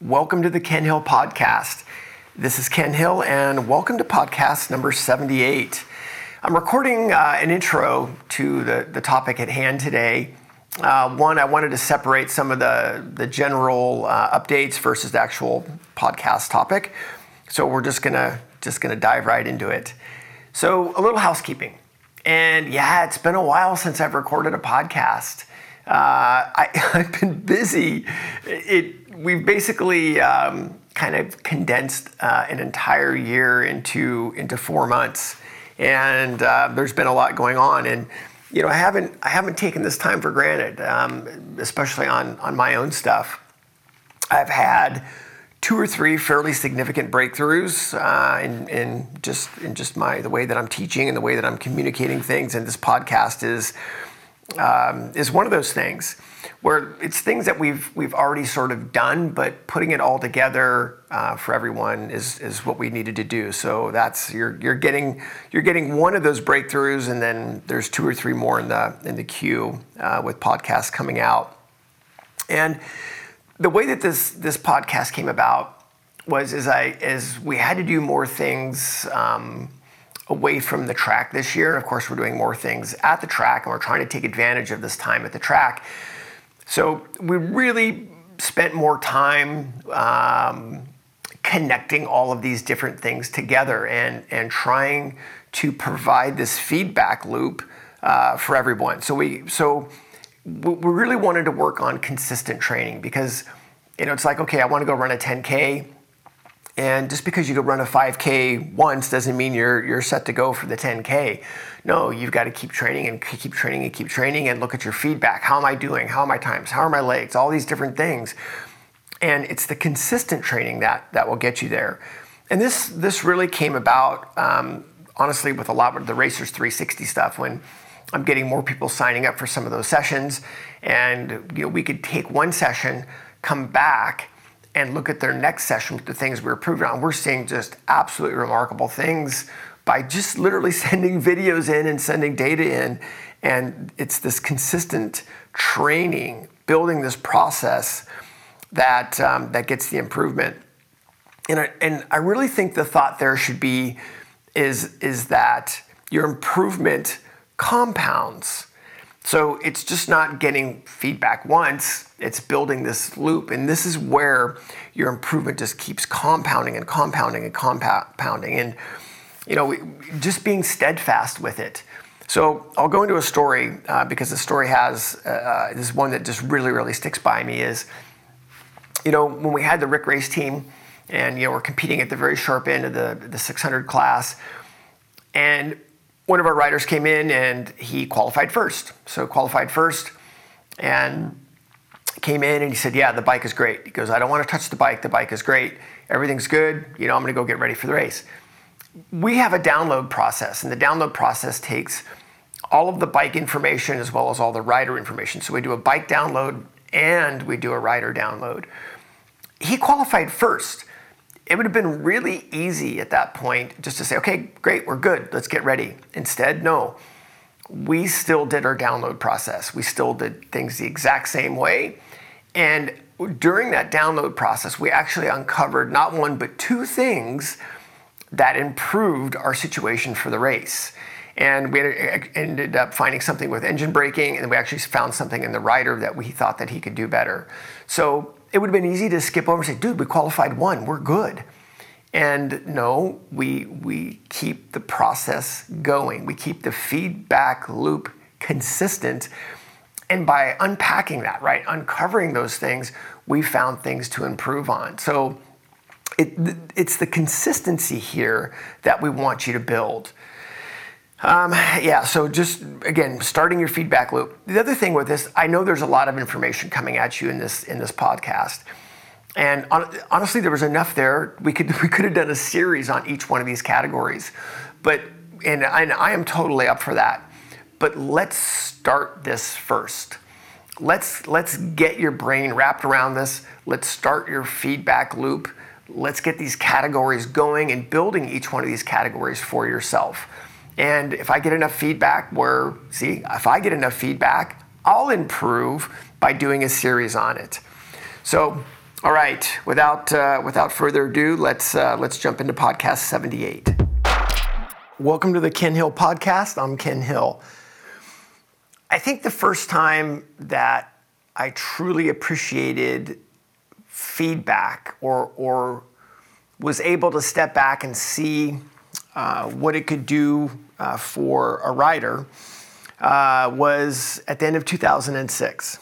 Welcome to the Ken Hill Podcast. This is Ken Hill, and welcome to podcast number 78. I'm recording uh, an intro to the, the topic at hand today. Uh, one, I wanted to separate some of the, the general uh, updates versus the actual podcast topic. So we're just gonna just gonna dive right into it. So a little housekeeping, and yeah, it's been a while since I've recorded a podcast. Uh, I, have been busy. It, we've basically um, kind of condensed uh, an entire year into into four months, and uh, there's been a lot going on. And you know, I haven't I haven't taken this time for granted, um, especially on on my own stuff. I've had two or three fairly significant breakthroughs uh, in, in just in just my the way that I'm teaching and the way that I'm communicating things. And this podcast is um, is one of those things where it's things that we've we've already sort of done, but putting it all together uh, for everyone is is what we needed to do. So that's you're you're getting you're getting one of those breakthroughs, and then there's two or three more in the in the queue uh, with podcasts coming out. And the way that this this podcast came about was as I as we had to do more things. Um, away from the track this year. And of course, we're doing more things at the track and we're trying to take advantage of this time at the track. So we really spent more time um, connecting all of these different things together and, and trying to provide this feedback loop uh, for everyone. So we so we really wanted to work on consistent training because you know it's like okay, I want to go run a 10k and just because you go run a 5K once doesn't mean you're, you're set to go for the 10K. No, you've got to keep training and keep training and keep training and look at your feedback. How am I doing? How are my times? How are my legs? All these different things. And it's the consistent training that, that will get you there. And this, this really came about, um, honestly, with a lot of the Racers 360 stuff when I'm getting more people signing up for some of those sessions. And you know, we could take one session, come back, and look at their next session with the things we are improving on. We're seeing just absolutely remarkable things by just literally sending videos in and sending data in. And it's this consistent training, building this process that, um, that gets the improvement. And I, and I really think the thought there should be is, is that your improvement compounds. So it's just not getting feedback once, it's building this loop. And this is where your improvement just keeps compounding and compounding and compounding. And, you know, just being steadfast with it. So I'll go into a story uh, because the story has uh, uh, this one that just really, really sticks by me is, you know, when we had the Rick Race team and, you know, we're competing at the very sharp end of the, the 600 class. And one of our riders came in and he qualified first. So qualified first and came in and he said, "Yeah, the bike is great." He goes, "I don't want to touch the bike. The bike is great. Everything's good. You know, I'm going to go get ready for the race." We have a download process, and the download process takes all of the bike information as well as all the rider information. So we do a bike download and we do a rider download. He qualified first it would have been really easy at that point just to say, okay, great, we're good, let's get ready. Instead, no. We still did our download process. We still did things the exact same way. And during that download process, we actually uncovered not one, but two things that improved our situation for the race. And we ended uh, up finding something with engine braking, and we actually found something in the rider that we thought that he could do better. So it would have been easy to skip over and say, dude, we qualified one, we're good. And no, we, we keep the process going. We keep the feedback loop consistent. And by unpacking that, right, uncovering those things, we found things to improve on. So it, it's the consistency here that we want you to build. Um, yeah, so just again, starting your feedback loop. The other thing with this, I know there's a lot of information coming at you in this in this podcast, and on, honestly, there was enough there. We could we could have done a series on each one of these categories, but and and I am totally up for that. But let's start this first. Let's let's get your brain wrapped around this. Let's start your feedback loop. Let's get these categories going and building each one of these categories for yourself. And if I get enough feedback, where, see, if I get enough feedback, I'll improve by doing a series on it. So All right, without, uh, without further ado, let's, uh, let's jump into podcast 78. Welcome to the Ken Hill Podcast. I'm Ken Hill. I think the first time that I truly appreciated feedback or, or was able to step back and see uh, what it could do uh, for a rider uh, was at the end of 2006.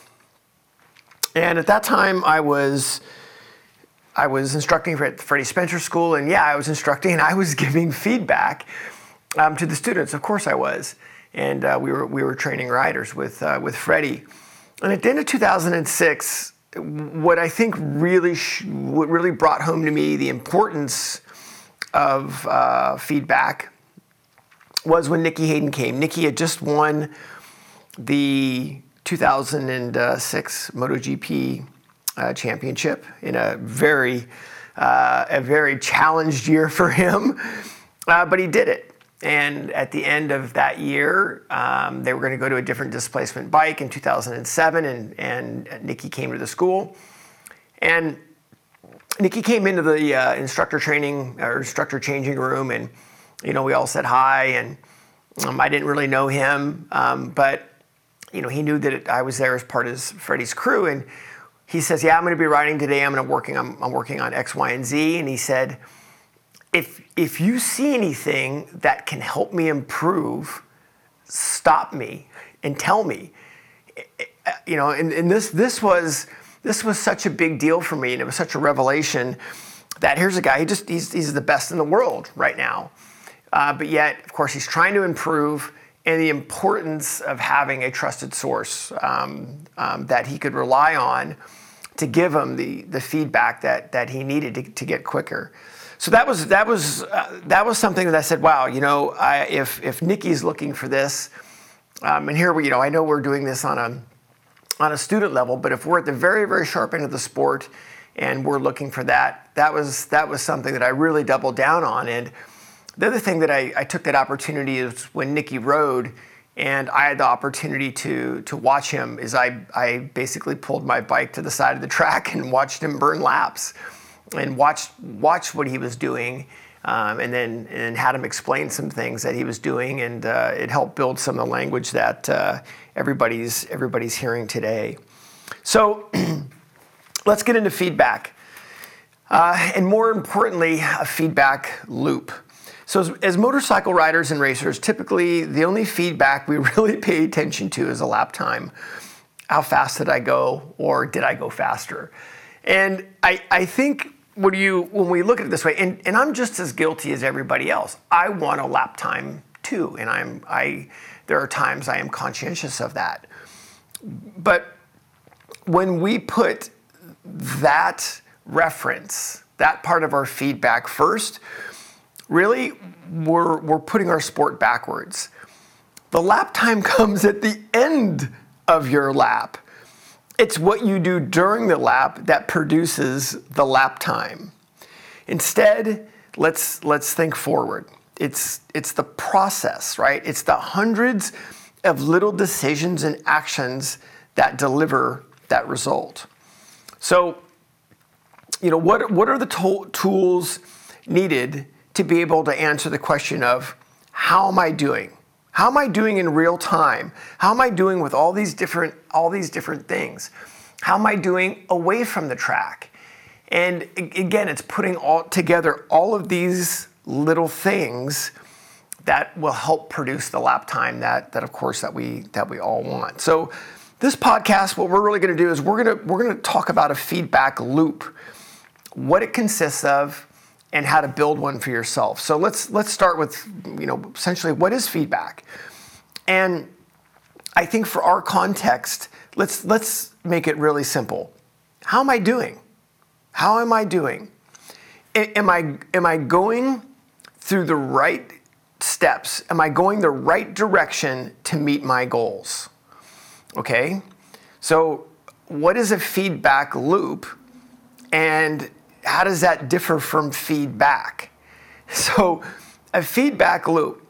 And at that time, I was I was instructing at Freddie Spencer School, and yeah, I was instructing and I was giving feedback um, to the students. Of course, I was, and uh, we were we were training riders with uh, with Freddie. And at the end of 2006, what I think really sh- what really brought home to me the importance of uh, feedback was when Nicky Hayden came. Nicky had just won the 2006 MotoGP uh, championship in a very uh, a very challenged year for him, uh, but he did it. And at the end of that year, um, they were going to go to a different displacement bike in 2007, and, and Nicky came to the school. And Nicky came into the uh, instructor training or instructor changing room, and you know we all said hi, and um, I didn't really know him, um, but you know he knew that I was there as part of Freddie's crew, and he says, "Yeah, I'm going to be riding today. I'm going to working. I'm, I'm working on X, Y, and Z." And he said, "If if you see anything that can help me improve, stop me and tell me." You know, and, and this this was this was such a big deal for me, and it was such a revelation that here's a guy, he just, he's, he's the best in the world right now. Uh, but yet, of course, he's trying to improve and the importance of having a trusted source um, um, that he could rely on to give him the, the feedback that, that he needed to, to get quicker. So that was that was uh, that was something that I said, wow, you know, I, if if Nicky's looking for this, um, and here we, you know, I know we're doing this on a on a student level, but if we're at the very, very sharp end of the sport and we're looking for that, that was that was something that I really doubled down on. And the other thing that I, I took that opportunity is when Nicky rode and I had the opportunity to to watch him is I, I basically pulled my bike to the side of the track and watched him burn laps and watched watched what he was doing um, and then and had him explain some things that he was doing, and uh, it helped build some of the language that uh, everybody's everybody's hearing today. So let's get into feedback, uh, and more importantly, a feedback loop. So as, as, motorcycle riders and racers, typically the only feedback we really pay attention to is a lap time. How fast did I go, or did I go faster? And I, I think do you when we look at it this way and, and i'm just as guilty as everybody else. I want a lap time too and i'm i there are times i am conscientious of that. But when we put that reference that part of our feedback first really we're we're putting our sport backwards. The lap time comes at the end of your lap it's what you do during the lap that produces the lap time. Instead, let's, let's think forward. It's, it's the process, right? It's the hundreds of little decisions and actions that deliver that result. So, you know, what, what are the to- tools needed to be able to answer the question of how am I doing? How am I doing in real time? How am I doing with all these different all these different things? How am I doing away from the track? And again, it's putting all together all of these little things that will help produce the lap time that that of course that we that we all want. So this podcast, what we're really going to do is we're going to we're going to talk about a feedback loop, what it consists of, and how to build one for yourself. So let's let's start with you know essentially what is feedback, and I think for our context, let's let's make it really simple. How am I doing? How am I doing? Am I am I going through the right steps? Am I going the right direction to meet my goals? Okay, so what is a feedback loop? And how does that differ from feedback? So, a feedback loop,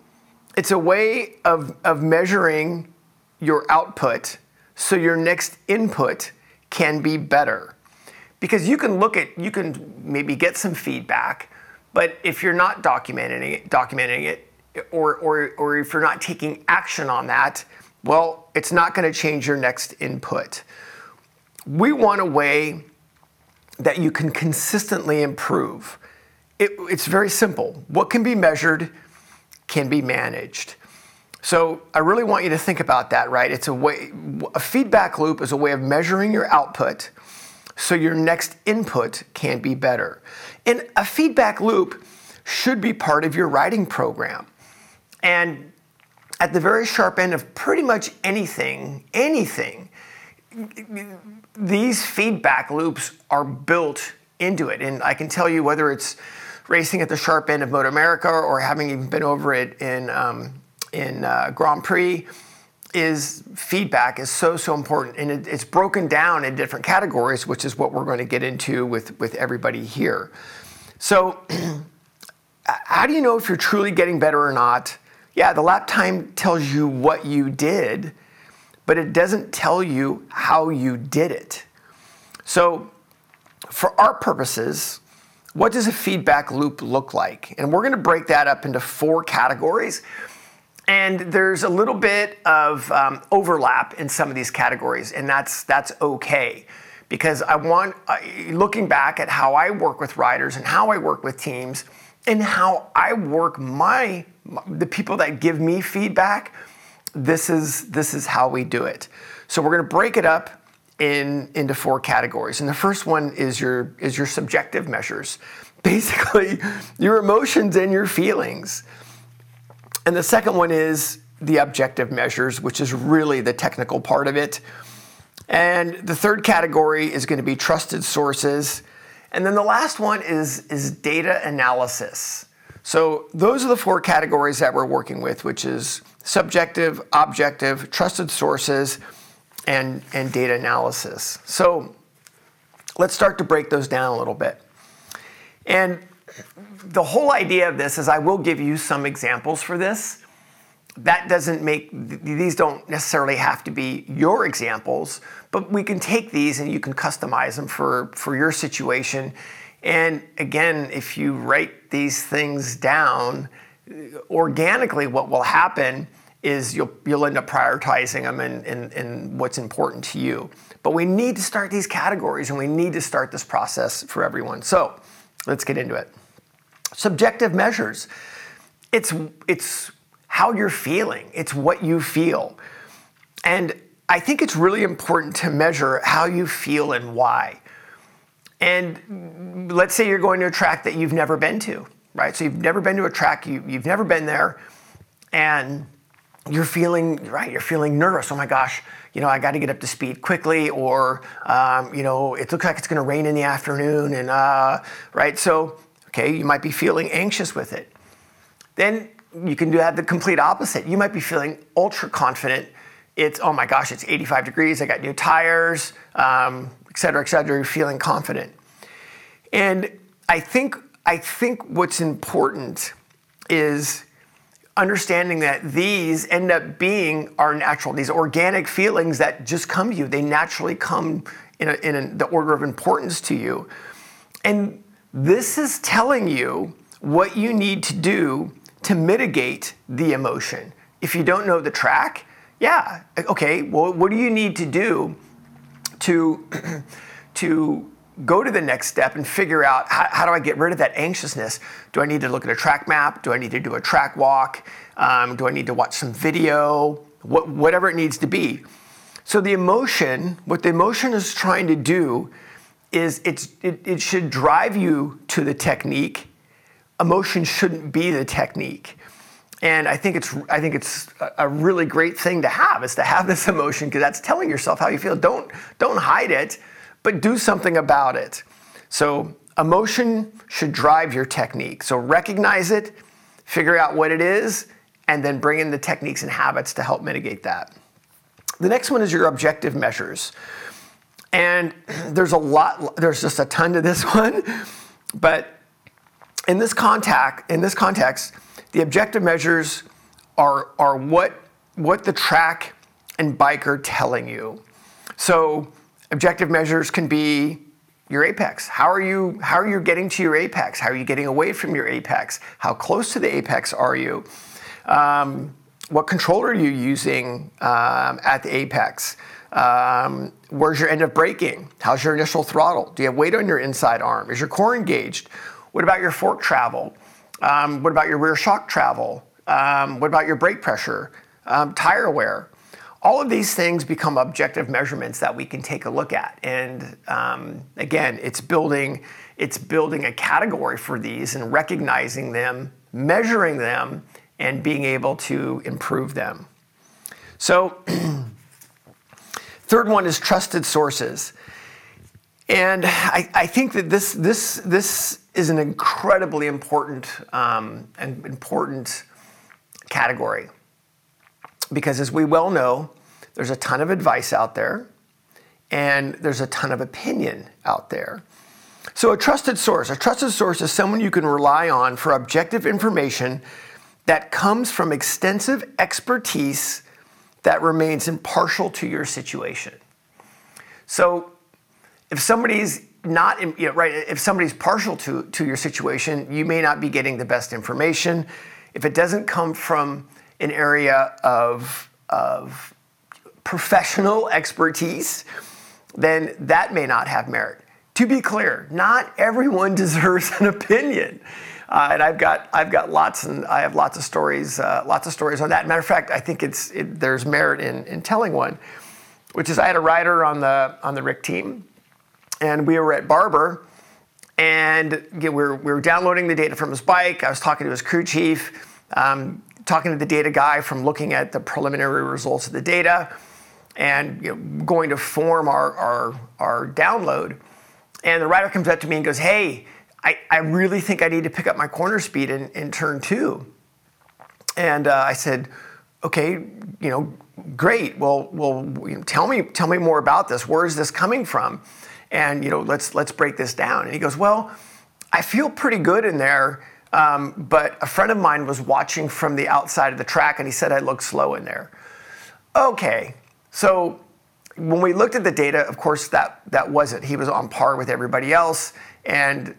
it's a way of, of measuring your output so your next input can be better. because you can look at, you can maybe get some feedback, but if you're not documenting it, documenting it, or, or, or if you're not taking action on that, well, it's not going to change your next input. We want a way that you can consistently improve. It, it's very simple. What can be measured can be managed. So I really want you to think about that, right? It's a way, a feedback loop is a way of measuring your output so your next input can be better. And a feedback loop should be part of your writing program. And at the very sharp end of pretty much anything, anything, these feedback loops are built into it. And I can tell you whether it's racing at the sharp end of MotoAmerica or having even been over it in, um, in uh, Grand Prix, is feedback is so so important and it, it's broken down in different categories which is what we're going to get into with with everybody here so how do you know if you're truly getting better or not yeah the lap time tells you what you did but it doesn't tell you how you did it. So for our purposes what does a feedback loop look like? And we're going to break that up into four categories. And there's a little bit of um, overlap in some of these categories, and that's that's okay, because I want uh, looking back at how I work with riders and how I work with teams, and how I work my the people that give me feedback. This is this is how we do it. So we're going to break it up in into four categories, and the first one is your is your subjective measures, basically your emotions and your feelings. And the second one is the objective measures, which is really the technical part of it. And the third category is going to be trusted sources. And then the last one is, is data analysis. So those are the four categories that we're working with, which is subjective, objective, trusted sources, and, and data analysis. So let's start to break those down a little bit. And the whole idea of this is I will give you some examples for this. That doesn't make, these don't necessarily have to be your examples, but we can take these and you can customize them for, for your situation. And again, if you write these things down, organically, what will happen is you'll, you'll end up prioritizing them and, and, what's important to you. But we need to start these categories and we need to start this process for everyone. So let's get into it. Subjective measures. It's, it's how you're feeling, it's what you feel. And I think it's really important to measure how you feel and why. And let's say you're going to a track that you've never been to, right? So you've never been to a track, you, you've never been there, and you're feeling, right, you're feeling nervous. Oh my gosh, you know, I got to get up to speed quickly, or, um, you know, it looks like it's going to rain in the afternoon, and, uh, right? So Okay, you might be feeling anxious with it. Then you can do that the complete opposite. You might be feeling ultra confident. It's, oh my gosh, it's 85 degrees, I got new tires, um, et cetera, et cetera. You're feeling confident. And I think, I think what's important is understanding that these end up being our natural, these organic feelings that just come to you. They naturally come in, a, in a, the order of importance to you. And this is telling you what you need to do to mitigate the emotion. If you don't know the track, yeah, okay, well, what do you need to do to, to go to the next step and figure out how, how, do I get rid of that anxiousness? Do I need to look at a track map? Do I need to do a track walk? Um, do I need to watch some video? What, whatever it needs to be. So the emotion, what the emotion is trying to do is it's, it, it should drive you to the technique. Emotion shouldn't be the technique. And I think it's I think it's a really great thing to have is to have this emotion because that's telling yourself how you feel. Don't don't hide it, but do something about it. So emotion should drive your technique. So recognize it, figure out what it is, and then bring in the techniques and habits to help mitigate that. The next one is your objective measures. And there's a lot, there's just a ton to this one. But in this contact, in this context, the objective measures are, are what, what the track and bike are telling you. So objective measures can be your apex. How are you how are you getting to your apex? How are you getting away from your apex? How close to the apex are you? Um, what controller are you using um, at the apex? Um, where's your end of braking? How's your initial throttle? Do you have weight on your inside arm? Is your core engaged? What about your fork travel? Um, what about your rear shock travel? Um, what about your brake pressure? Um, tire wear? all of these things become objective measurements that we can take a look at. And um, again, it's building, it's building a category for these and recognizing them, measuring them, and being able to improve them. So, third one is trusted sources. And I, I, think that this, this, this is an incredibly important, um, important category. Because as we well know, there's a ton of advice out there, and there's a ton of opinion out there. So, a trusted source, a trusted source is someone you can rely on for objective information that comes from extensive expertise that remains impartial to your situation. So, if somebody's not, you know, right, if somebody's partial to, to your situation, you may not be getting the best information. If it doesn't come from an area of, of professional expertise, then that may not have merit. To be clear, not everyone deserves an opinion. Uh, and I've got I've got lots and I have lots of stories uh, lots of stories on that. Matter of fact, I think it's it, there's merit in, in telling one, which is I had a rider on the on the RIC team, and we were at Barber, and we, were, we were downloading the data from his bike. I was talking to his crew chief, um, talking to the data guy from looking at the preliminary results of the data and you know, going to form our, our, our download. And the rider comes up to me and goes, Hey, I, I really think I need to pick up my corner speed in, in turn two. And uh, I said, Okay, you know, great. Well, well, you know, tell me, tell me more about this. Where is this coming from? And you know, let's let's break this down. And he goes, Well, I feel pretty good in there. Um, but a friend of mine was watching from the outside of the track and he said I look slow in there. Okay, so when we looked at the data, of course, that, that wasn't. He was on par with everybody else. And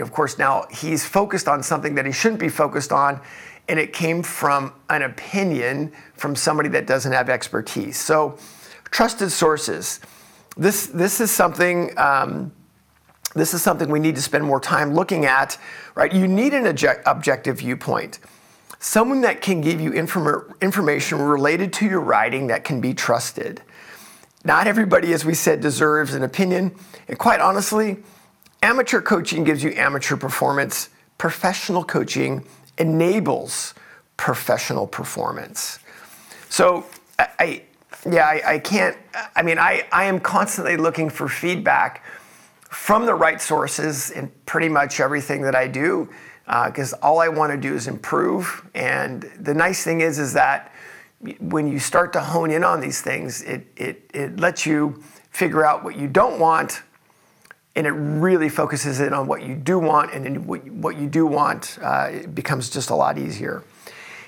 of course, now he's focused on something that he shouldn't be focused on. And it came from an opinion from somebody that doesn't have expertise. So, trusted sources. This, this is something. Um, this is something we need to spend more time looking at, right? You need an object, objective viewpoint someone that can give you inform- information related to your writing that can be trusted. Not everybody, as we said, deserves an opinion. And quite honestly, amateur coaching gives you amateur performance. Professional coaching enables professional performance. So, I, I yeah, I, I, can't, I mean, I, I am constantly looking for feedback from the right sources in pretty much everything that I do because uh, all I want to do is improve. And the nice thing is, is that when you start to hone in on these things, it, it, it lets you figure out what you don't want and it really focuses in on what you do want and then what you do want uh, it becomes just a lot easier.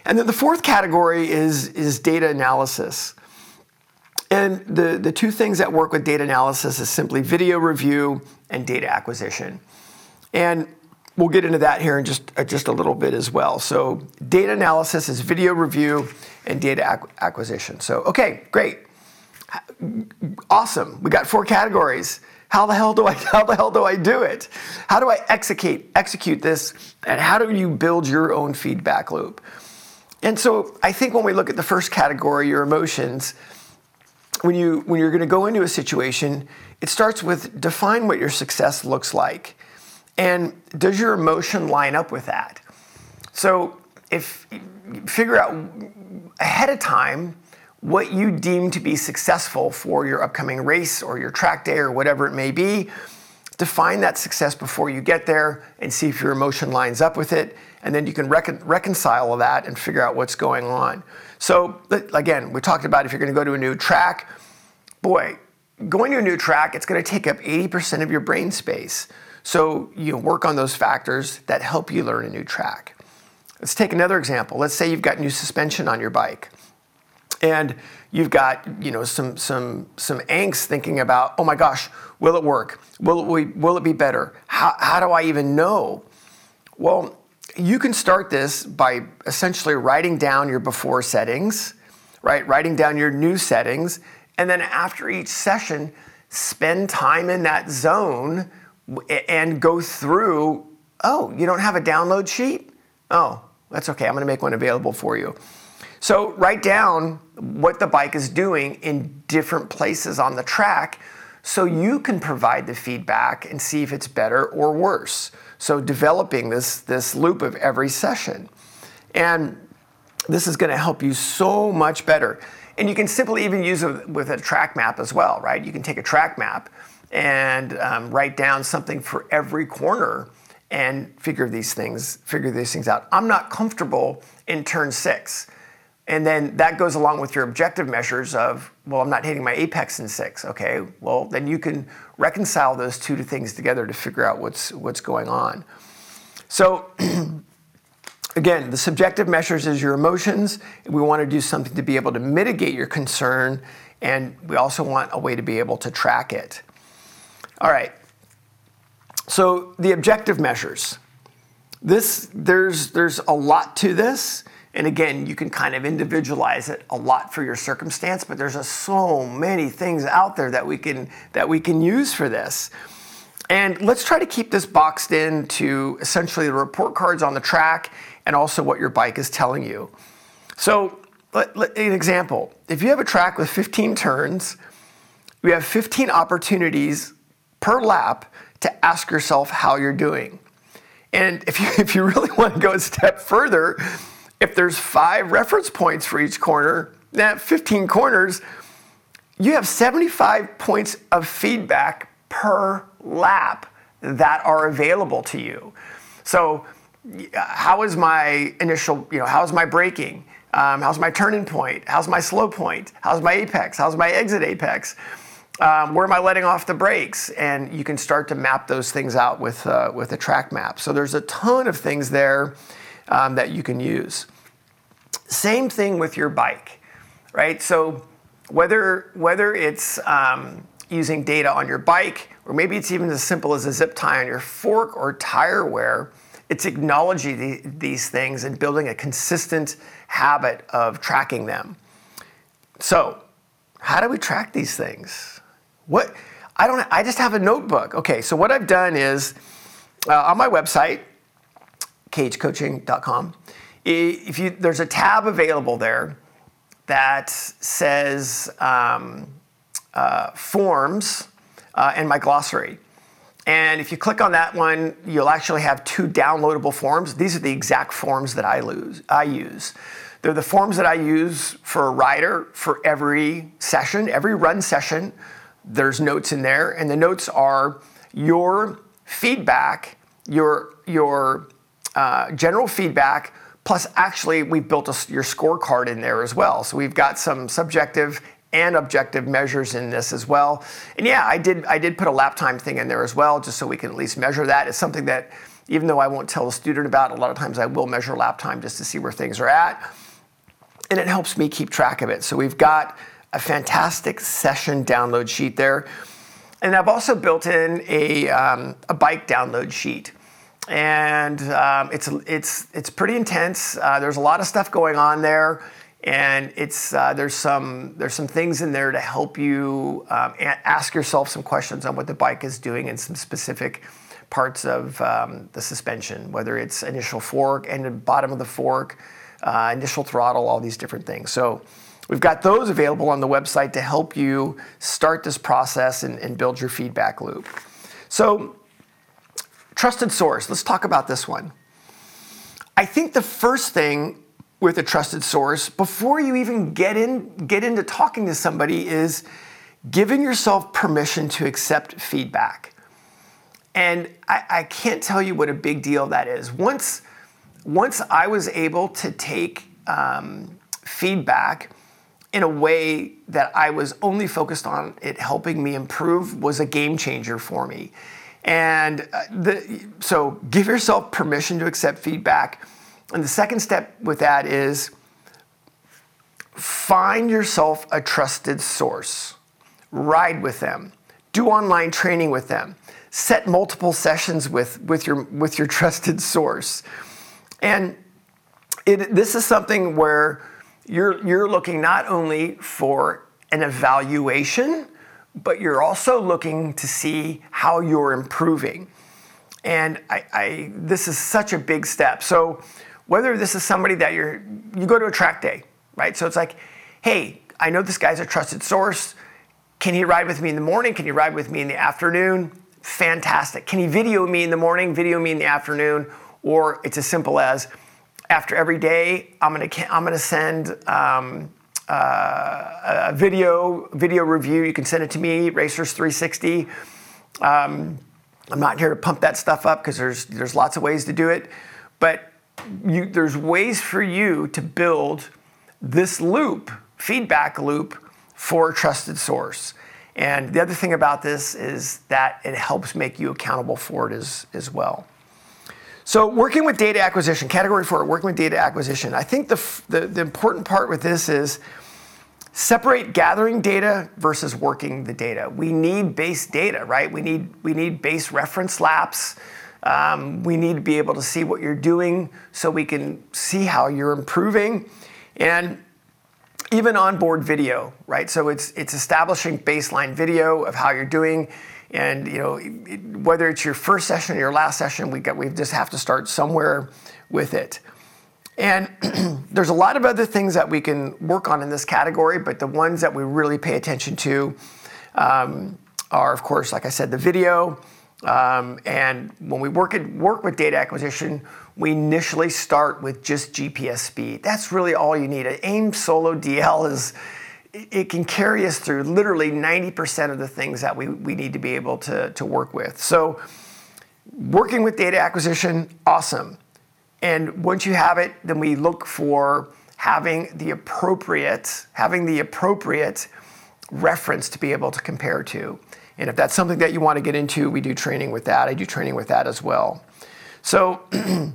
And then the fourth category is, is data analysis and the, the two things that work with data analysis is simply video review and data acquisition and We'll get into that here in just, uh, just a little bit as well. So, data analysis is video review and data ac- acquisition. So, okay, great. Awesome. We got four categories. How the hell do I how the hell do I do it? How do I execute execute this and how do you build your own feedback loop? And so I think when we look at the first category, your emotions, when you when you're going to go into a situation, it starts with define what your success looks like. And does your emotion line up with that? So if figure out ahead of time what you deem to be successful for your upcoming race or your track day or whatever it may be, define that success before you get there and see if your emotion lines up with it. And then you can recon- reconcile that and figure out what's going on. So, again, we talked about if you're going to go to a new track, boy, going to a new track, it's going to take up 80% of your brain space. So you know, work on those factors that help you learn a new track. Let's take another example. Let's say you've got new suspension on your bike and you've got you know some some some angst thinking about oh my gosh will it work? Will it, will it be better? How, how do i even know? Well you can start this by essentially writing down your before settings right? Writing down your new settings and then after each session spend time in that zone and go through oh you don't have a download sheet? Oh that's okay i'm going to make one available for you so write down what the bike is doing in different places on the track so you can provide the feedback and see if it's better or worse. So developing this, this loop of every session. And this is to help you so much better. And you can simply even use it with a track map as well, right? You can take a track map and um, write down something for every corner and figure these things figure these things out. I'm not comfortable in turn six. And then that goes along with your objective measures of, well, I'm not hitting my apex in six. Okay, well, then you can reconcile those two things together to figure out what's, what's going on. So, again, the subjective measures is your emotions. We want to do something to be able to mitigate your concern, and we also want a way to be able to track it. All right. So, the objective measures. This, there's, there's a lot to this. And again, you can kind of individualize it a lot for your circumstance, but there's so many things out there that we can that we can use for this. And let's try to keep this boxed in to essentially the report cards on the track and also what your bike is telling you. So, an example if you have a track with 15 turns, we have 15 opportunities per lap to ask yourself how you're doing. And if you, if you really want to go a step further, if there's five reference points for each corner, that 15 corners, you have 75 points of feedback per lap that are available to you. So, how is my initial, you know, how's my braking? Um, how's my turning point? How's my slow point? How's my apex? How's my exit apex? Um, where am I letting off the brakes? And you can start to map those things out with, uh, with a track map. So there's a ton of things there um, that you can use. Same thing with your bike, right? So whether whether it's um, using data on your bike, or maybe it's even as simple as a zip tie on your fork or tire wear, it's acknowledging the, these things and building a consistent habit of tracking them. So, how do we track these things? What I don't. I just have a notebook. Okay, so what I've done is uh, on my website, cagecoaching.com if you, there's a tab available there that says um, uh, forms uh, and my glossary. And if you click on that one, you'll actually have two downloadable forms. These are the exact forms that I, lose, I use. They're the forms that I use for a rider for every session, every run session. There's notes in there, and the notes are your feedback, your, your uh, general feedback Plus, actually, we've built a, your scorecard in there as well. So we've got some subjective and objective measures in this as well. And yeah, I did I did put a lap time thing in there as well, just so we can at least measure that. It's something that even though I won't tell the student about, a lot of times I will measure lap time just to see where things are at. And it helps me keep track of it. So we've got a fantastic session download sheet there. And I've also built in a, um, a bike download sheet and um, it's it's it's pretty intense. Uh, there's a lot of stuff going on there, and it's uh, there's some there's some things in there to help you um, ask yourself some questions on what the bike is doing in some specific parts of um, the suspension, whether it's initial fork and bottom of the fork, uh, initial throttle, all these different things. So. We've got those available on the website to help you start this process and, and build your feedback loop. So, Trusted source, let's talk about this one. I think the first thing with a trusted source, before you even get in get into talking to somebody, is giving yourself permission to accept feedback. And I, I can't tell you what a big deal that is. Once, once I was able to take um, feedback in a way that I was only focused on it helping me improve was a game changer for me. And uh, the, so give yourself permission to accept feedback. And the second step with that is find yourself a trusted source, ride with them, do online training with them, set multiple sessions with, with, your, with your trusted source. And it, this is something where you're, you're looking not only for an evaluation, but you're also looking to see how you're improving. And I, I, this is such a big step. So whether this is somebody that you're, you go to a track day, right? So it's like, hey, I know this guy's a trusted source. Can he ride with me in the morning? Can he ride with me in the afternoon? Fantastic. Can he video me in the morning, video me in the afternoon? Or it's as simple as after every day, I'm gonna, I'm gonna send um, uh, a video, video review. You can send it to me, Racers360. Um, I'm not here to pump that stuff up because there's, there's lots of ways to do it. But you, there's ways for you to build this loop, feedback loop, for a trusted source. And the other thing about this is that it helps make you accountable for it as, as well. So, working with data acquisition, category four, working with data acquisition. I think the, the, the important part with this is separate gathering data versus working the data. We need base data, right? We need, we need base reference laps. Um, we need to be able to see what you're doing so we can see how you're improving. And even onboard video, right? So it's it's establishing baseline video of how you're doing, and you know whether it's your first session or your last session, we got we just have to start somewhere with it. And there's a lot of other things that we can work on in this category, but the ones that we really pay attention to um, are, of course, like I said, the video. Um, and when we work, at, work with data acquisition, we initially start with just GPS speed. That's really all you need. An AIM Solo DL is, it can carry us through literally 90% of the things that we, we need to be able to, to work with. So working with data acquisition, awesome. And once you have it, then we look for having the appropriate, having the appropriate reference to be able to compare to. And if that's something that you want to get into, we do training with that. I do training with that as well. So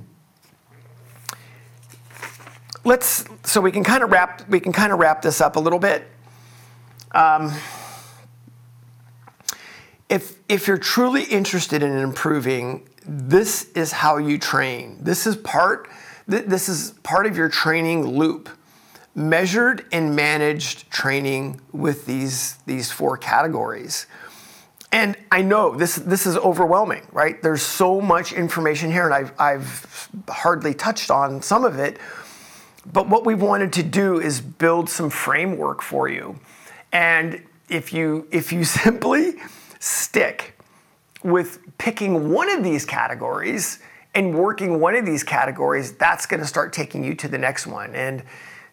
let's so we can kind of wrap we can kind of wrap this up a little bit. Um, if if you're truly interested in improving, this is how you train. This is part this is part of your training loop. Measured and managed training with these these four categories. And I know this, this is overwhelming, right? There's so much information here, and I've, I've hardly touched on some of it. But what we've wanted to do is build some framework for you. And if you, if you simply stick with picking one of these categories and working one of these categories, that's going to start taking you to the next one. And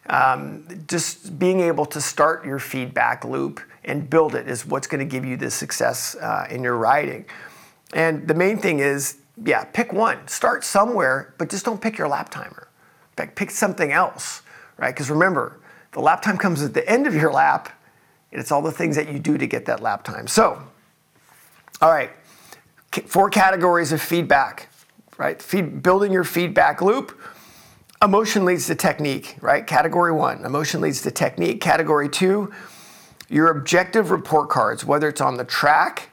um, just being able to start your feedback loop and build it is what's going to give you the success uh, in your writing. And the main thing is, yeah, pick one. Start somewhere, but just don't pick your lap timer. Pick something else, right? Because remember, the lap time comes at the end of your lap, and it's all the things that you do to get that lap time. So, all right, four categories of feedback, right? Feed, building your feedback loop. Emotion leads to technique, right? Category one, emotion leads to technique. Category two, your objective report cards, whether it's on the track,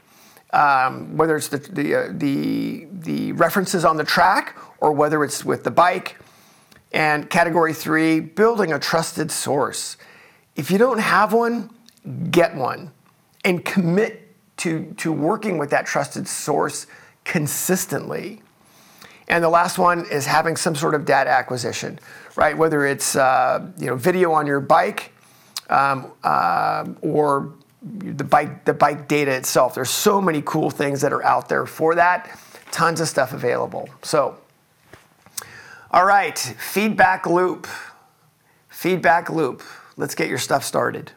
um, whether it's the, the, uh, the, the references on the track, or whether it's with the bike. And category three, building a trusted source. If you don't have one, get one and commit to, to working with that trusted source consistently. And the last one is having some sort of data acquisition, right? Whether it's uh, you know video on your bike, um, uh, or the bike, the bike data itself. There's so many cool things that are out there for that. Tons of stuff available. So, all right, feedback loop. Feedback loop. Let's get your stuff started.